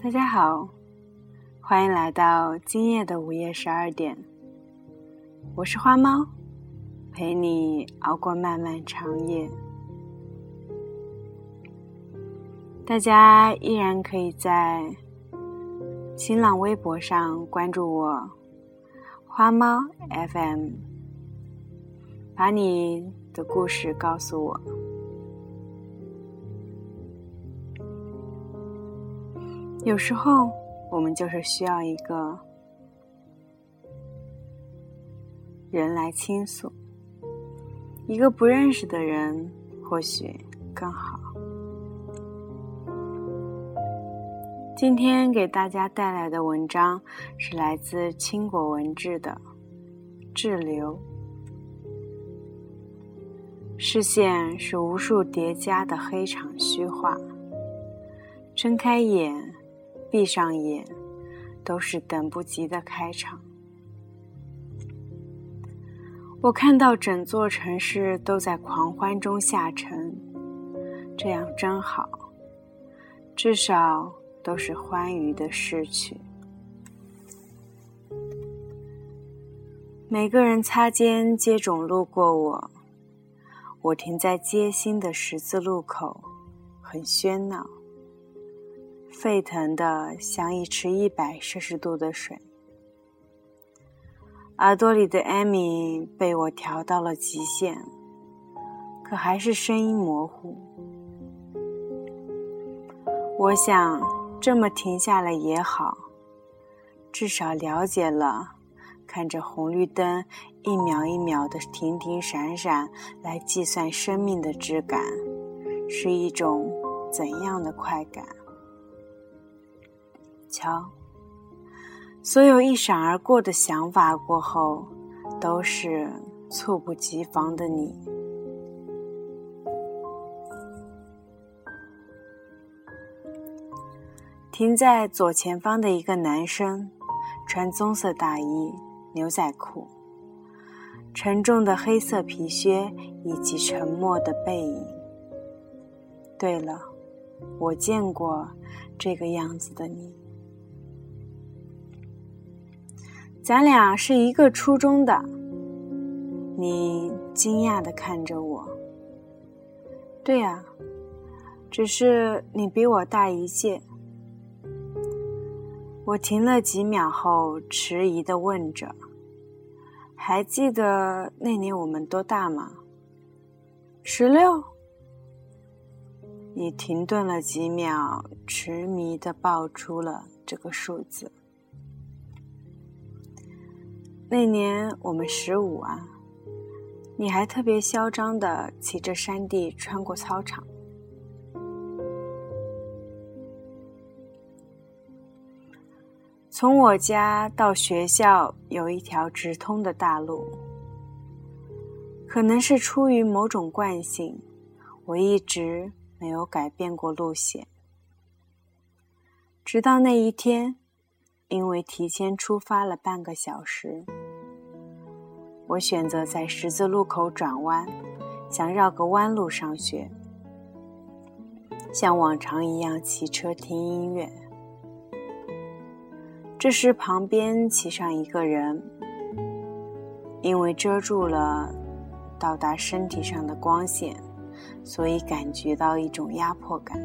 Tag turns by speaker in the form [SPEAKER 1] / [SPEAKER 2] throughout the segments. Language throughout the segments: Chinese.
[SPEAKER 1] 大家好，欢迎来到今夜的午夜十二点。我是花猫，陪你熬过漫漫长夜。大家依然可以在新浪微博上关注我，花猫 FM，把你的故事告诉我。有时候，我们就是需要一个人来倾诉，一个不认识的人或许更好。今天给大家带来的文章是来自青果文志的《滞留》，视线是无数叠加的黑场虚化，睁开眼。闭上眼，都是等不及的开场。我看到整座城市都在狂欢中下沉，这样真好，至少都是欢愉的逝去。每个人擦肩接踵路过我，我停在街心的十字路口，很喧闹。沸腾的像一池一百摄氏度的水，耳朵里的艾米被我调到了极限，可还是声音模糊。我想这么停下来也好，至少了解了看着红绿灯一秒一秒的停停闪闪来计算生命的质感，是一种怎样的快感。瞧，所有一闪而过的想法过后，都是猝不及防的你。停在左前方的一个男生，穿棕色大衣、牛仔裤，沉重的黑色皮靴以及沉默的背影。对了，我见过这个样子的你。咱俩是一个初中的，你惊讶的看着我。对呀，只是你比我大一届。我停了几秒后，迟疑的问着：“还记得那年我们多大吗？”十六。你停顿了几秒，痴迷的报出了这个数字。那年我们十五啊，你还特别嚣张的骑着山地穿过操场。从我家到学校有一条直通的大路，可能是出于某种惯性，我一直没有改变过路线，直到那一天。因为提前出发了半个小时，我选择在十字路口转弯，想绕个弯路上学，像往常一样骑车听音乐。这时，旁边骑上一个人，因为遮住了到达身体上的光线，所以感觉到一种压迫感。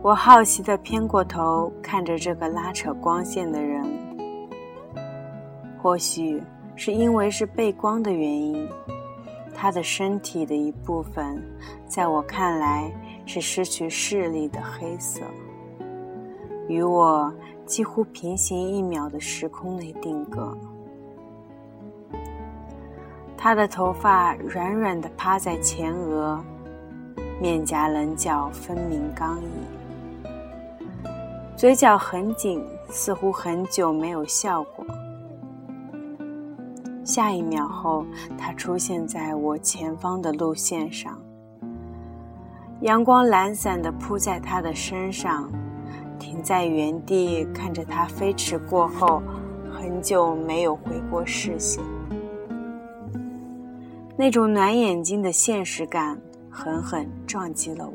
[SPEAKER 1] 我好奇的偏过头看着这个拉扯光线的人，或许是因为是背光的原因，他的身体的一部分，在我看来是失去视力的黑色，与我几乎平行一秒的时空内定格。他的头发软软的趴在前额，面颊棱角分明刚毅。嘴角很紧，似乎很久没有笑过。下一秒后，他出现在我前方的路线上，阳光懒散地铺在他的身上，停在原地看着他飞驰过后，很久没有回过视线。那种暖眼睛的现实感狠狠撞击了我。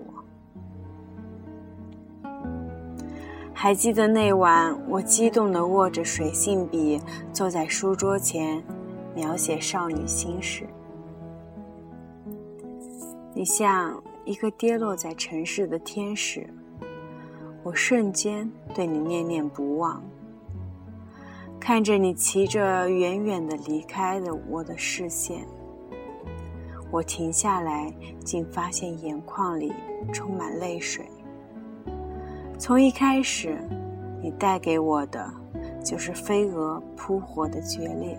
[SPEAKER 1] 还记得那晚，我激动地握着水性笔，坐在书桌前，描写少女心事。你像一个跌落在城市的天使，我瞬间对你念念不忘。看着你骑着远远的离开了我的视线，我停下来，竟发现眼眶里充满泪水。从一开始，你带给我的就是飞蛾扑火的决裂。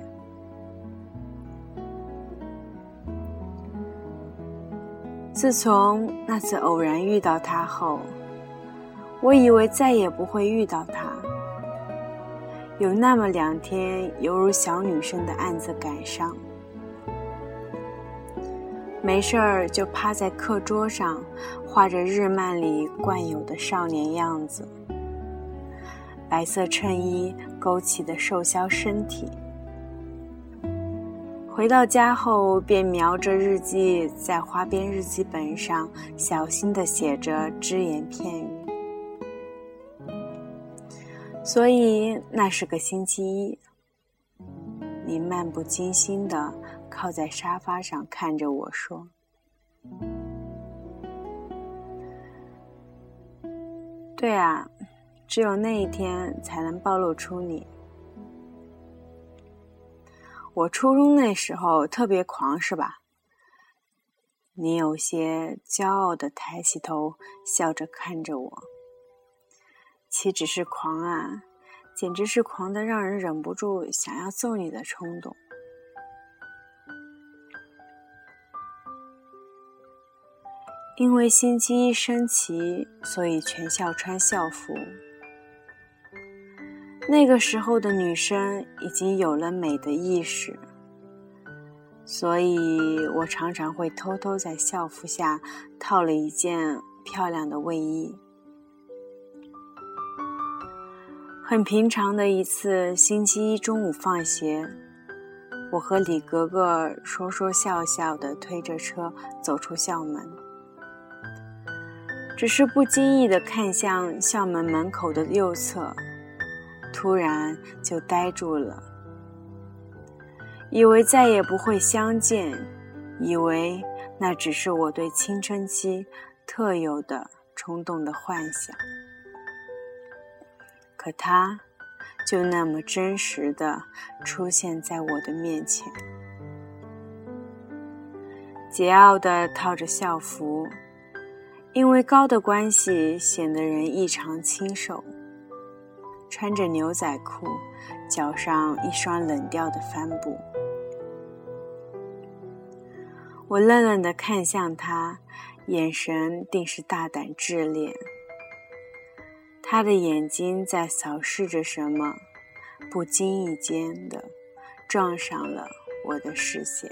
[SPEAKER 1] 自从那次偶然遇到他后，我以为再也不会遇到他。有那么两天，犹如小女生的暗自感伤。没事儿就趴在课桌上，画着日漫里惯有的少年样子。白色衬衣勾起的瘦削身体。回到家后，便瞄着日记，在花边日记本上小心地写着只言片语。所以那是个星期一，你漫不经心地。靠在沙发上看着我说：“对啊，只有那一天才能暴露出你。我初中那时候特别狂，是吧？”你有些骄傲的抬起头，笑着看着我。岂止是狂啊，简直是狂的让人忍不住想要揍你的冲动。因为星期一升旗，所以全校穿校服。那个时候的女生已经有了美的意识，所以我常常会偷偷在校服下套了一件漂亮的卫衣。很平常的一次星期一中午放学，我和李格格说说笑笑的推着车走出校门。只是不经意地看向校门门口的右侧，突然就呆住了，以为再也不会相见，以为那只是我对青春期特有的冲动的幻想。可他，就那么真实的出现在我的面前，桀骜的套着校服。因为高的关系，显得人异常清瘦。穿着牛仔裤，脚上一双冷掉的帆布。我愣愣地看向他，眼神定是大胆炽烈。他的眼睛在扫视着什么，不经意间的撞上了我的视线。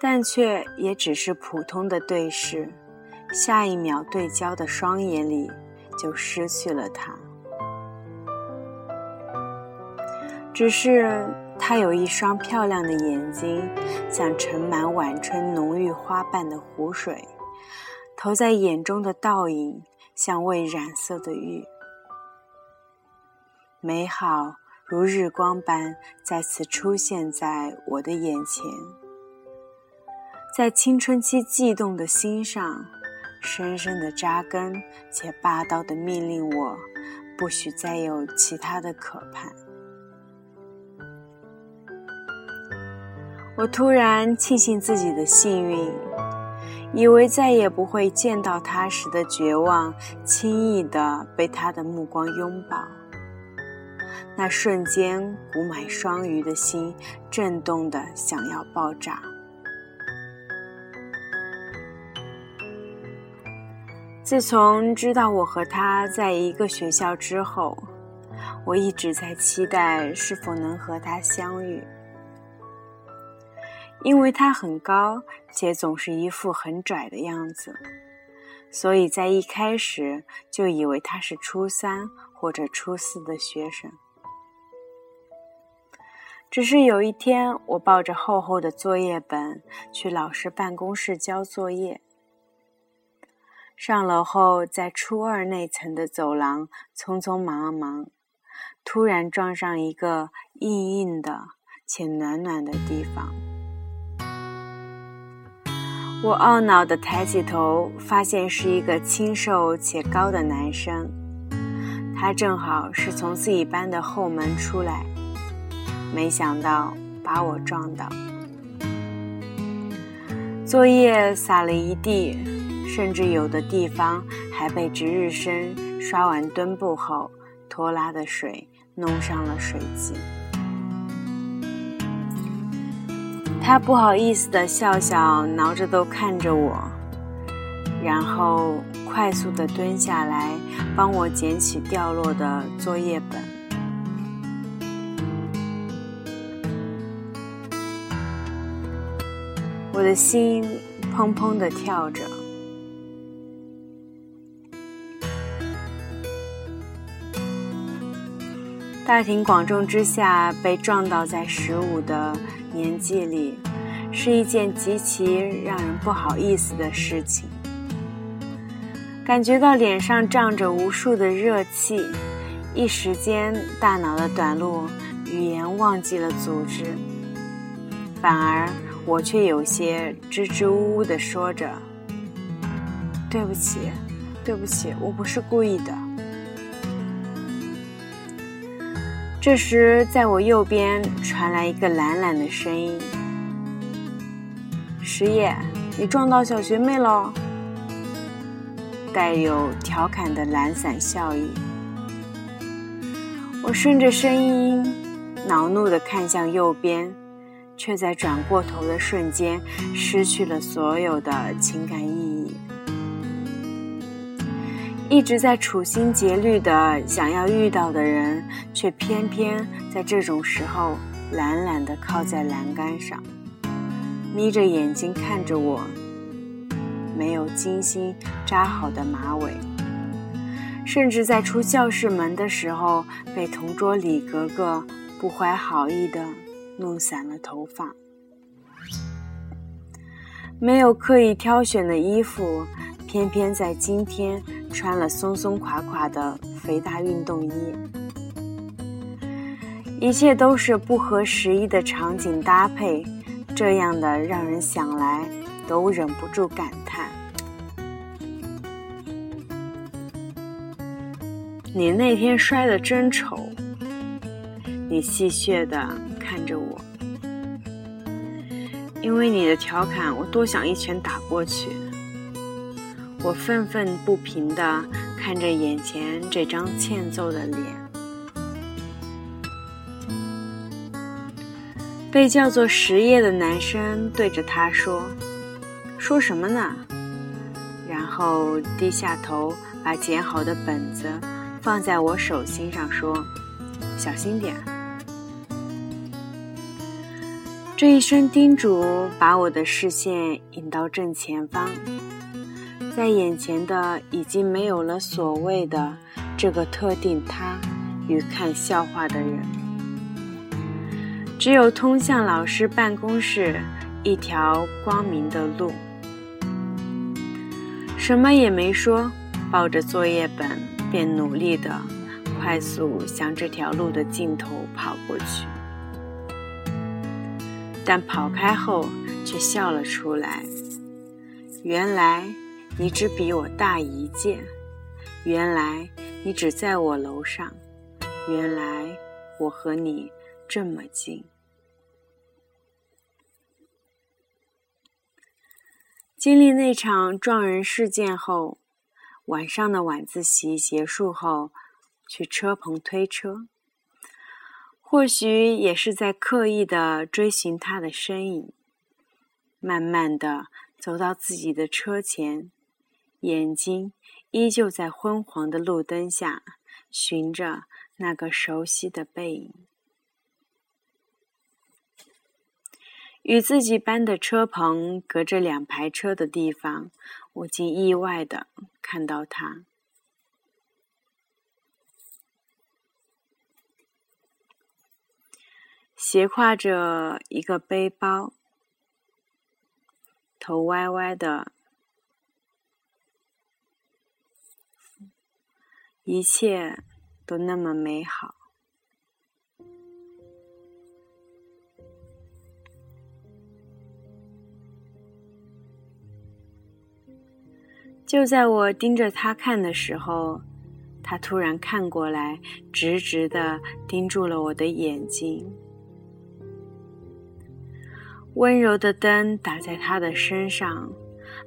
[SPEAKER 1] 但却也只是普通的对视，下一秒对焦的双眼里就失去了他。只是他有一双漂亮的眼睛，像盛满晚春浓郁花瓣的湖水，投在眼中的倒影像未染色的玉，美好如日光般再次出现在我的眼前。在青春期悸动的心上，深深的扎根，且霸道的命令我，不许再有其他的可盼。我突然庆幸自己的幸运，以为再也不会见到他时的绝望，轻易的被他的目光拥抱。那瞬间，鼓满双鱼的心，震动的想要爆炸。自从知道我和他在一个学校之后，我一直在期待是否能和他相遇。因为他很高，且总是一副很拽的样子，所以在一开始就以为他是初三或者初四的学生。只是有一天，我抱着厚厚的作业本去老师办公室交作业。上楼后，在初二那层的走廊匆匆忙忙，突然撞上一个硬硬的且暖暖的地方。我懊恼地抬起头，发现是一个清瘦且高的男生，他正好是从自己班的后门出来，没想到把我撞倒，作业撒了一地。甚至有的地方还被值日生刷完墩布后拖拉的水弄上了水迹。他不好意思的笑笑，挠着头看着我，然后快速的蹲下来帮我捡起掉落的作业本。我的心砰砰的跳着。大庭广众之下被撞倒在十五的年纪里，是一件极其让人不好意思的事情。感觉到脸上胀着无数的热气，一时间大脑的短路，语言忘记了组织，反而我却有些支支吾吾地说着：“对不起，对不起，我不是故意的。”这时，在我右边传来一个懒懒的声音：“石野，你撞到小学妹了。”带有调侃的懒散笑意。我顺着声音，恼怒地看向右边，却在转过头的瞬间失去了所有的情感意义。一直在处心积虑的想要遇到的人，却偏偏在这种时候懒懒的靠在栏杆上，眯着眼睛看着我。没有精心扎好的马尾，甚至在出教室门的时候，被同桌李格格不怀好意的弄散了头发。没有刻意挑选的衣服。偏偏在今天穿了松松垮垮的肥大运动衣，一切都是不合时宜的场景搭配，这样的让人想来都忍不住感叹：你那天摔得真丑。你戏谑地看着我，因为你的调侃，我多想一拳打过去。我愤愤不平地看着眼前这张欠揍的脸，被叫做实业的男生对着他说：“说什么呢？”然后低下头，把捡好的本子放在我手心上，说：“小心点。”这一声叮嘱把我的视线引到正前方。在眼前的已经没有了所谓的这个特定他与看笑话的人，只有通向老师办公室一条光明的路。什么也没说，抱着作业本便努力的快速向这条路的尽头跑过去，但跑开后却笑了出来，原来。你只比我大一届，原来你只在我楼上，原来我和你这么近。经历那场撞人事件后，晚上的晚自习结束后，去车棚推车，或许也是在刻意的追寻他的身影，慢慢的走到自己的车前。眼睛依旧在昏黄的路灯下寻着那个熟悉的背影。与自己班的车棚隔着两排车的地方，我竟意外的看到他，斜挎着一个背包，头歪歪的。一切都那么美好。就在我盯着他看的时候，他突然看过来，直直的盯住了我的眼睛。温柔的灯打在他的身上，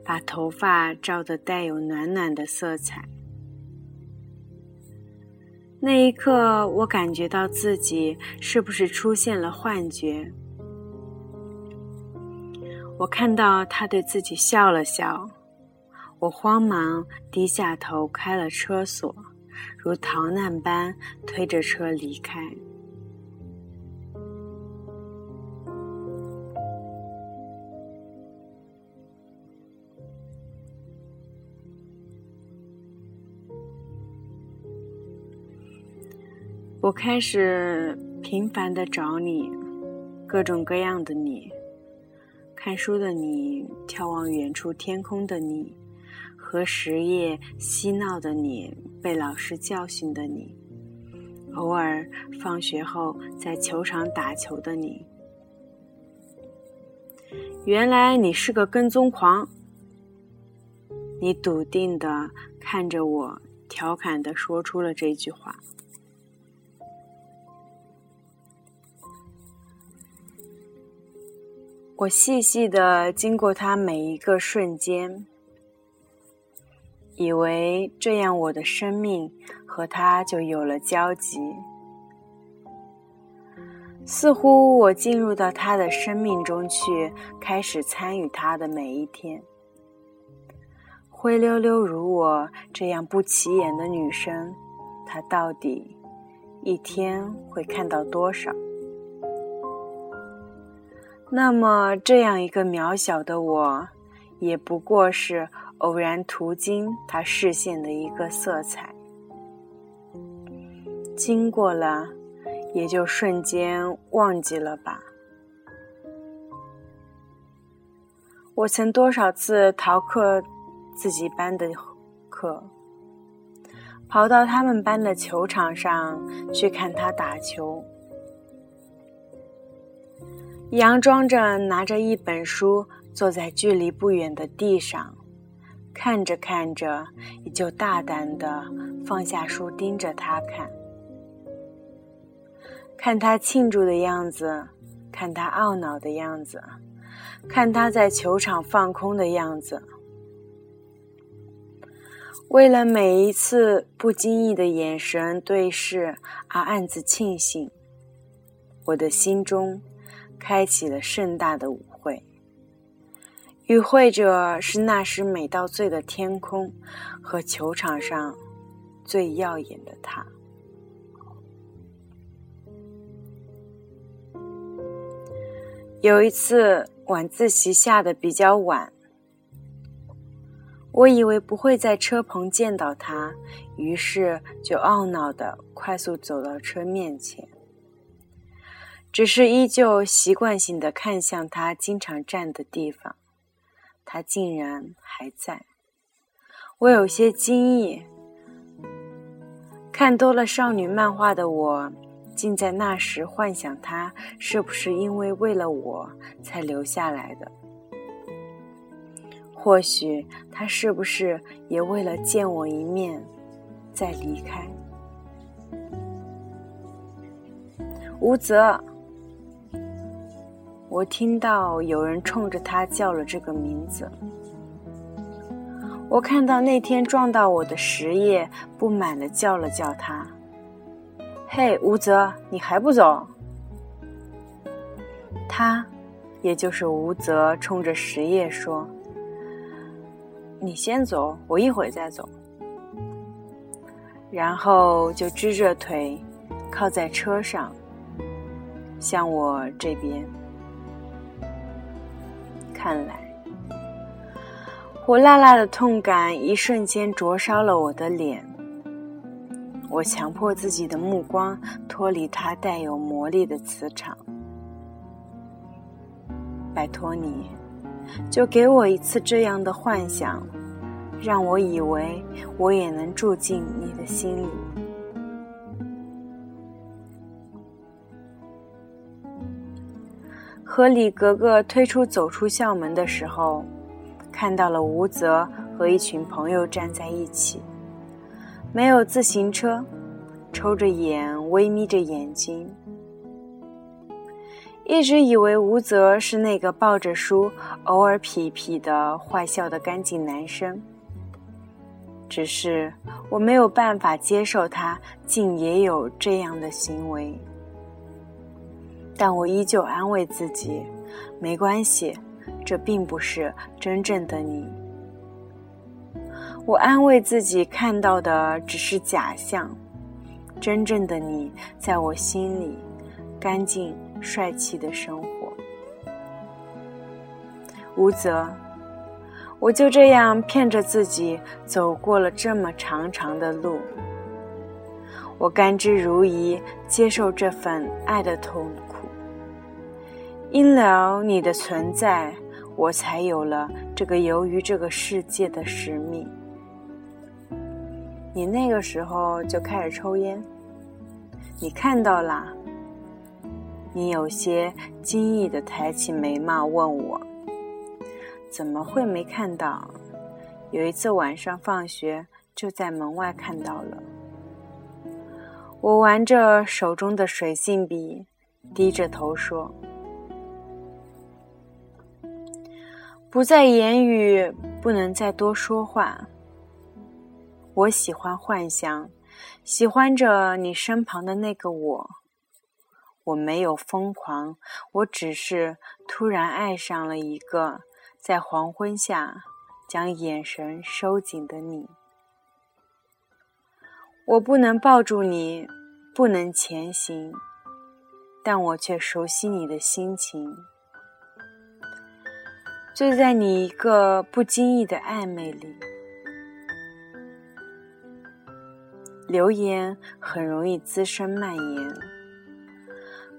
[SPEAKER 1] 把头发照得带有暖暖的色彩。那一刻，我感觉到自己是不是出现了幻觉？我看到他对自己笑了笑。我慌忙低下头，开了车锁，如逃难般推着车离开。我开始频繁的找你，各种各样的你，看书的你，眺望远处天空的你。和实业嬉闹的你，被老师教训的你，偶尔放学后在球场打球的你，原来你是个跟踪狂。你笃定的看着我，调侃的说出了这句话。我细细的经过他每一个瞬间。以为这样，我的生命和他就有了交集。似乎我进入到他的生命中去，开始参与他的每一天。灰溜溜如我这样不起眼的女生，她到底一天会看到多少？那么，这样一个渺小的我，也不过是。偶然途经他视线的一个色彩，经过了，也就瞬间忘记了吧。我曾多少次逃课自己班的课，跑到他们班的球场上去看他打球，佯装着拿着一本书，坐在距离不远的地上。看着看着，也就大胆的放下书，盯着他看，看他庆祝的样子，看他懊恼的样子，看他在球场放空的样子。为了每一次不经意的眼神对视而暗自庆幸，我的心中开启了盛大的舞会。与会者是那时美到醉的天空和球场上最耀眼的他。有一次晚自习下的比较晚，我以为不会在车棚见到他，于是就懊恼的快速走到车面前，只是依旧习惯性的看向他经常站的地方。他竟然还在，我有些惊异。看多了少女漫画的我，竟在那时幻想他是不是因为为了我才留下来的？或许他是不是也为了见我一面再离开？吴泽。我听到有人冲着他叫了这个名字。我看到那天撞到我的实业，不满的叫了叫他：“嘿，吴泽，你还不走？”他，也就是吴泽，冲着实业说：“你先走，我一会再走。”然后就支着腿，靠在车上，向我这边。看来，火辣辣的痛感一瞬间灼烧了我的脸。我强迫自己的目光脱离它带有魔力的磁场。拜托你，就给我一次这样的幻想，让我以为我也能住进你的心里。和李格格推出走出校门的时候，看到了吴泽和一群朋友站在一起，没有自行车，抽着烟，微眯着眼睛。一直以为吴泽是那个抱着书、偶尔痞痞的坏笑的干净男生，只是我没有办法接受他竟也有这样的行为。但我依旧安慰自己，没关系，这并不是真正的你。我安慰自己，看到的只是假象，真正的你在我心里，干净帅气的生活。吴泽，我就这样骗着自己走过了这么长长的路，我甘之如饴，接受这份爱的痛。因了你的存在，我才有了这个由于这个世界的使命。你那个时候就开始抽烟，你看到啦？你有些惊异的抬起眉毛问我：“怎么会没看到？”有一次晚上放学就在门外看到了。我玩着手中的水性笔，低着头说。不再言语，不能再多说话。我喜欢幻想，喜欢着你身旁的那个我。我没有疯狂，我只是突然爱上了一个在黄昏下将眼神收紧的你。我不能抱住你，不能前行，但我却熟悉你的心情。醉在你一个不经意的暧昧里，流言很容易滋生蔓延，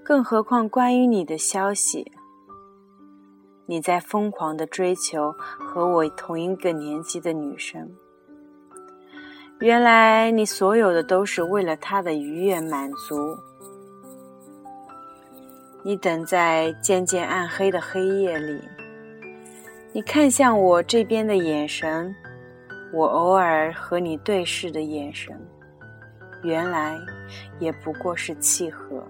[SPEAKER 1] 更何况关于你的消息，你在疯狂的追求和我同一个年纪的女生，原来你所有的都是为了她的愉悦满足，你等在渐渐暗黑的黑夜里。你看向我这边的眼神，我偶尔和你对视的眼神，原来也不过是契合。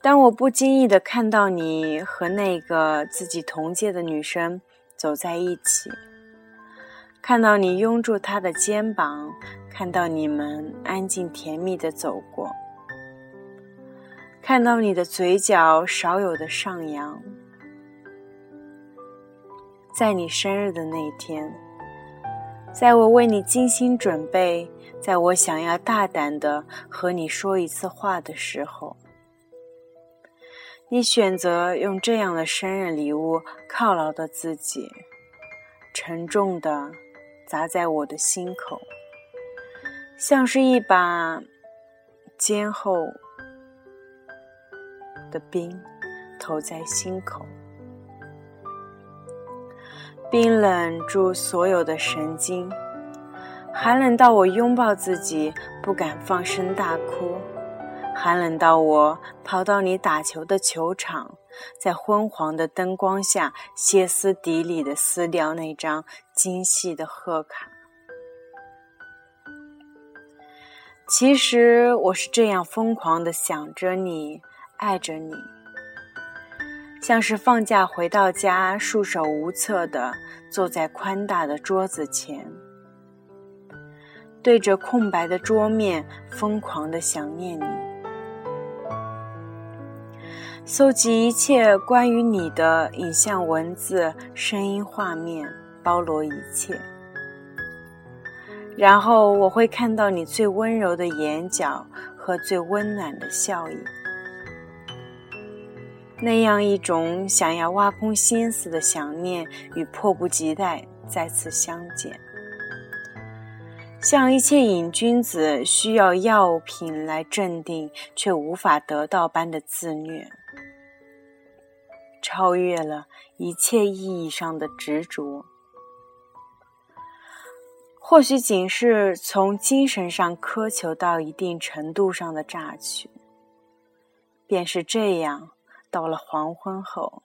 [SPEAKER 1] 当我不经意的看到你和那个自己同届的女生走在一起，看到你拥住她的肩膀，看到你们安静甜蜜的走过，看到你的嘴角少有的上扬。在你生日的那一天，在我为你精心准备，在我想要大胆的和你说一次话的时候，你选择用这样的生日礼物犒劳的自己，沉重的砸在我的心口，像是一把坚厚的冰投在心口。冰冷住所有的神经，寒冷到我拥抱自己不敢放声大哭，寒冷到我跑到你打球的球场，在昏黄的灯光下歇斯底里的撕掉那张精细的贺卡。其实我是这样疯狂的想着你，爱着你。像是放假回到家，束手无策的坐在宽大的桌子前，对着空白的桌面疯狂的想念你，搜集一切关于你的影像、文字、声音、画面，包罗一切。然后我会看到你最温柔的眼角和最温暖的笑意。那样一种想要挖空心思的想念与迫不及待再次相见，像一切瘾君子需要药品来镇定却无法得到般的自虐，超越了一切意义上的执着。或许仅是从精神上苛求到一定程度上的榨取。便是这样，到了黄昏后，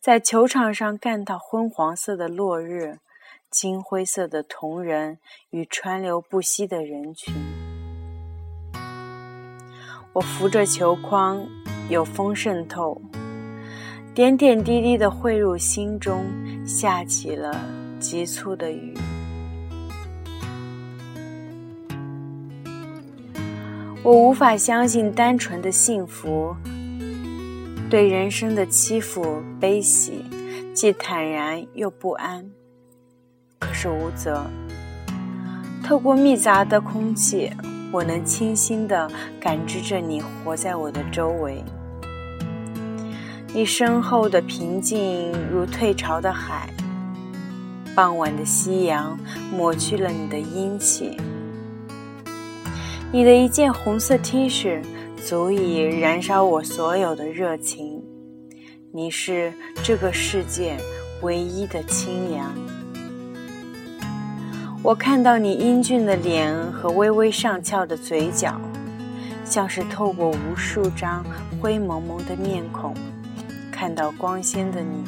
[SPEAKER 1] 在球场上干到昏黄色的落日，金灰色的铜人与川流不息的人群。我扶着球框，有风渗透，点点滴滴的汇入心中，下起了急促的雨。我无法相信单纯的幸福，对人生的欺负悲喜，既坦然又不安。可是无责，透过密杂的空气，我能清晰地感知着你活在我的周围。你身后的平静如退潮的海，傍晚的夕阳抹去了你的阴气。你的一件红色 T 恤足以燃烧我所有的热情。你是这个世界唯一的清凉。我看到你英俊的脸和微微上翘的嘴角，像是透过无数张灰蒙蒙的面孔，看到光鲜的你。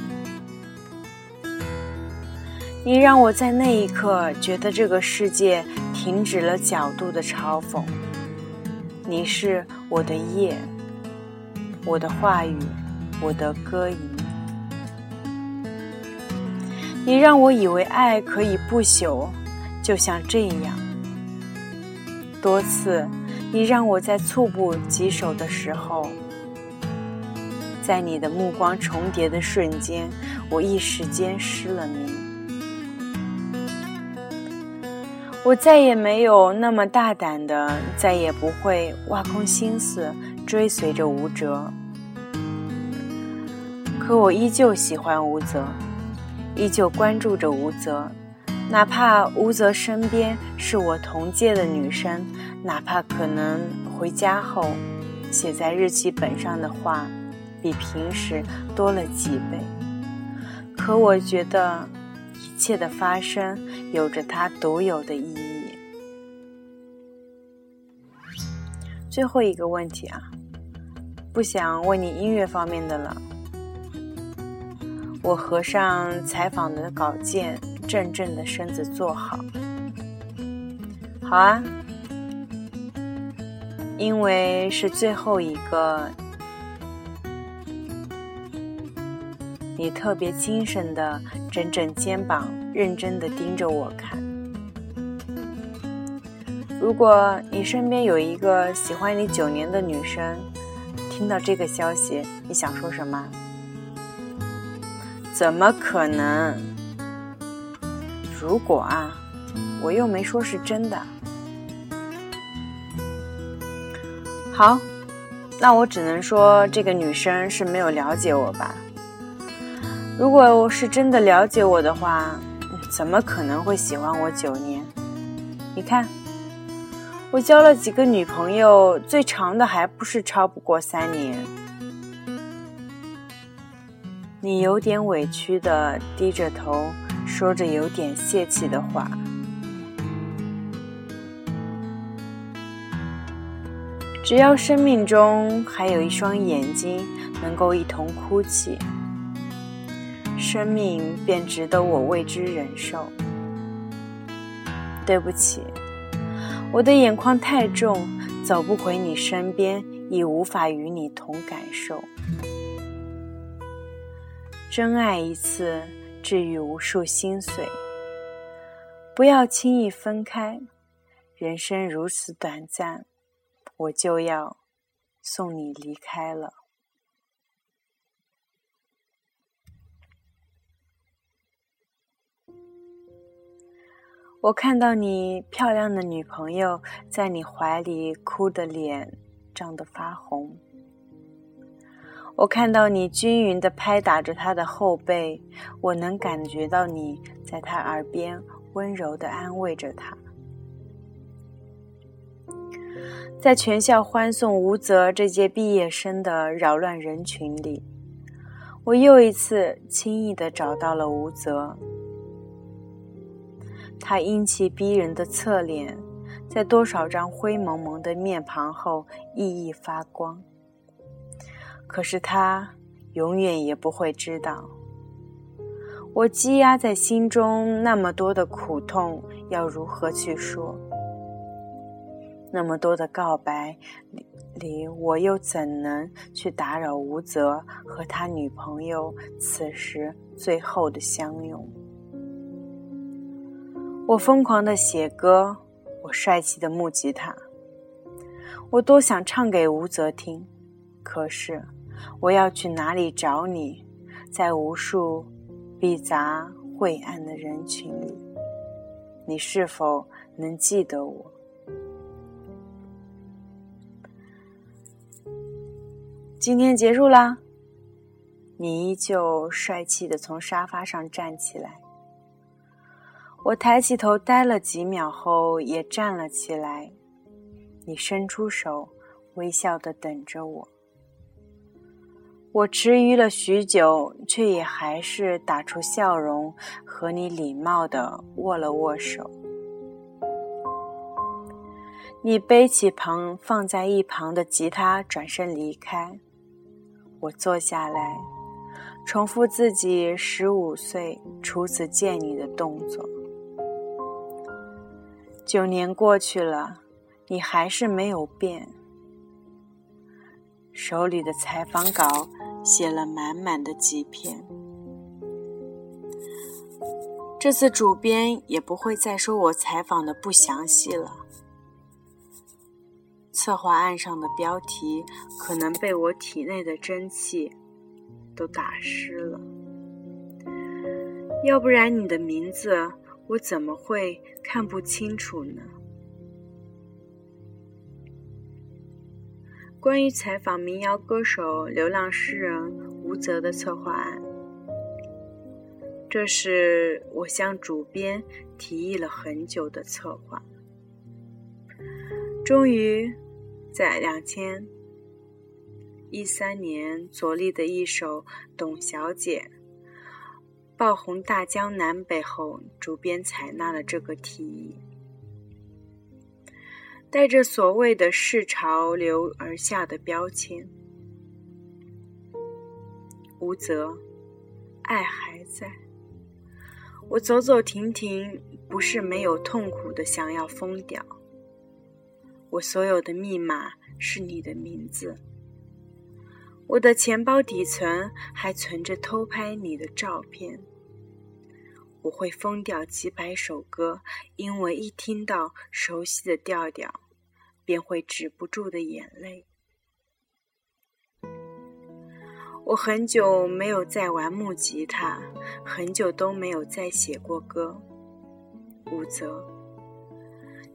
[SPEAKER 1] 你让我在那一刻觉得这个世界。停止了角度的嘲讽。你是我的夜，我的话语，我的歌吟。你让我以为爱可以不朽，就像这样。多次，你让我在猝不及手的时候，在你的目光重叠的瞬间，我一时间失了明。我再也没有那么大胆的，再也不会挖空心思追随着吴哲。可我依旧喜欢吴泽，依旧关注着吴泽，哪怕吴泽身边是我同届的女生，哪怕可能回家后写在日记本上的话比平时多了几倍，可我觉得。一切的发生有着它独有的意义。最后一个问题啊，不想问你音乐方面的了。我合上采访的稿件，正正的身子坐好。好啊，因为是最后一个。你特别精神的整整肩膀，认真的盯着我看。如果你身边有一个喜欢你九年的女生，听到这个消息，你想说什么？怎么可能？如果啊，我又没说是真的。好，那我只能说这个女生是没有了解我吧。如果是真的了解我的话，怎么可能会喜欢我九年？你看，我交了几个女朋友，最长的还不是超不过三年。你有点委屈的低着头，说着有点泄气的话。只要生命中还有一双眼睛，能够一同哭泣。生命便值得我为之忍受。对不起，我的眼眶太重，走不回你身边，已无法与你同感受。真爱一次，治愈无数心碎。不要轻易分开，人生如此短暂，我就要送你离开了。我看到你漂亮的女朋友在你怀里哭的脸涨得发红，我看到你均匀的拍打着她的后背，我能感觉到你在她耳边温柔的安慰着她。在全校欢送吴泽这届毕业生的扰乱人群里，我又一次轻易的找到了吴泽。他英气逼人的侧脸，在多少张灰蒙蒙的面庞后熠熠发光。可是他永远也不会知道，我积压在心中那么多的苦痛要如何去说，那么多的告白里，我又怎能去打扰吴泽和他女朋友此时最后的相拥？我疯狂的写歌，我帅气的木吉他，我多想唱给吴泽听，可是我要去哪里找你？在无数逼杂晦暗的人群里，你是否能记得我？今天结束啦，你依旧帅气的从沙发上站起来。我抬起头，呆了几秒后，也站了起来。你伸出手，微笑的等着我。我迟疑了许久，却也还是打出笑容，和你礼貌的握了握手。你背起旁放在一旁的吉他，转身离开。我坐下来，重复自己十五岁初次见你的动作。九年过去了，你还是没有变。手里的采访稿写了满满的几篇。这次主编也不会再说我采访的不详细了。策划案上的标题可能被我体内的真气都打湿了。要不然你的名字。我怎么会看不清楚呢？关于采访民谣歌手、流浪诗人吴泽的策划案，这是我向主编提议了很久的策划。终于，在两千一三年，左立的一首《董小姐》。爆红大江南北后，主编采纳了这个提议，带着所谓的“是潮流而下的标签”。无责，爱还在。我走走停停，不是没有痛苦的想要疯掉。我所有的密码是你的名字，我的钱包底层还存着偷拍你的照片。我会疯掉几百首歌，因为一听到熟悉的调调，便会止不住的眼泪。我很久没有再玩木吉他，很久都没有再写过歌。武则，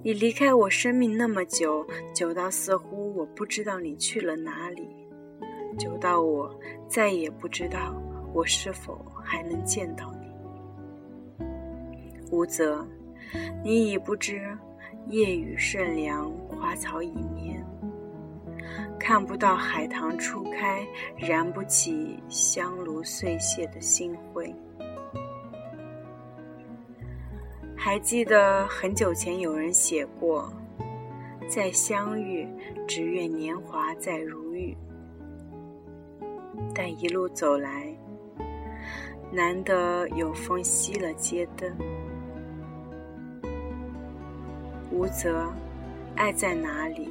[SPEAKER 1] 你离开我生命那么久，久到似乎我不知道你去了哪里，久到我再也不知道我是否还能见到你。无则，你已不知夜雨甚凉，花草已眠，看不到海棠初开，燃不起香炉碎屑的星辉。还记得很久前有人写过：“再相遇，只愿年华再如玉。”但一路走来，难得有风熄了街灯。无责，爱在哪里？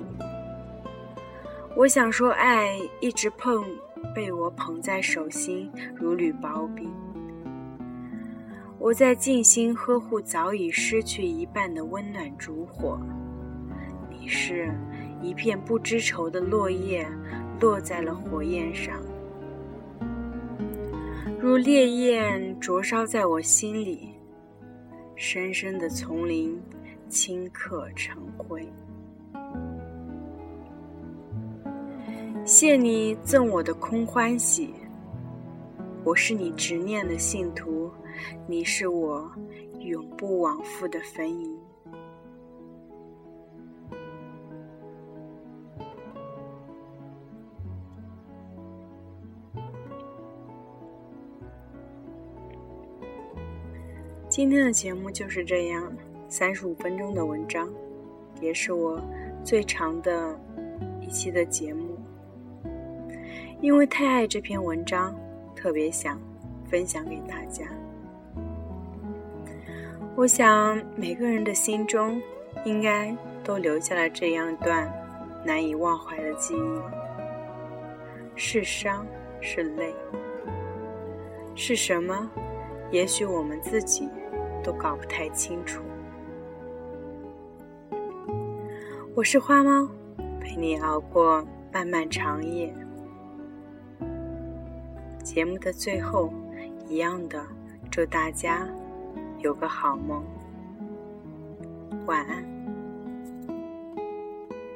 [SPEAKER 1] 我想说，爱一直碰，被我捧在手心，如履薄冰。我在静心呵护早已失去一半的温暖烛火。你是一片不知愁的落叶，落在了火焰上，如烈焰灼烧在我心里，深深的丛林。顷刻成灰。谢你赠我的空欢喜，我是你执念的信徒，你是我永不往复的坟茔。今天的节目就是这样。三十五分钟的文章，也是我最长的一期的节目。因为太爱这篇文章，特别想分享给大家。我想每个人的心中，应该都留下了这样一段难以忘怀的记忆。是伤，是泪，是什么？也许我们自己都搞不太清楚。我是花猫，陪你熬过漫漫长夜。节目的最后，一样的，祝大家有个好梦，晚安。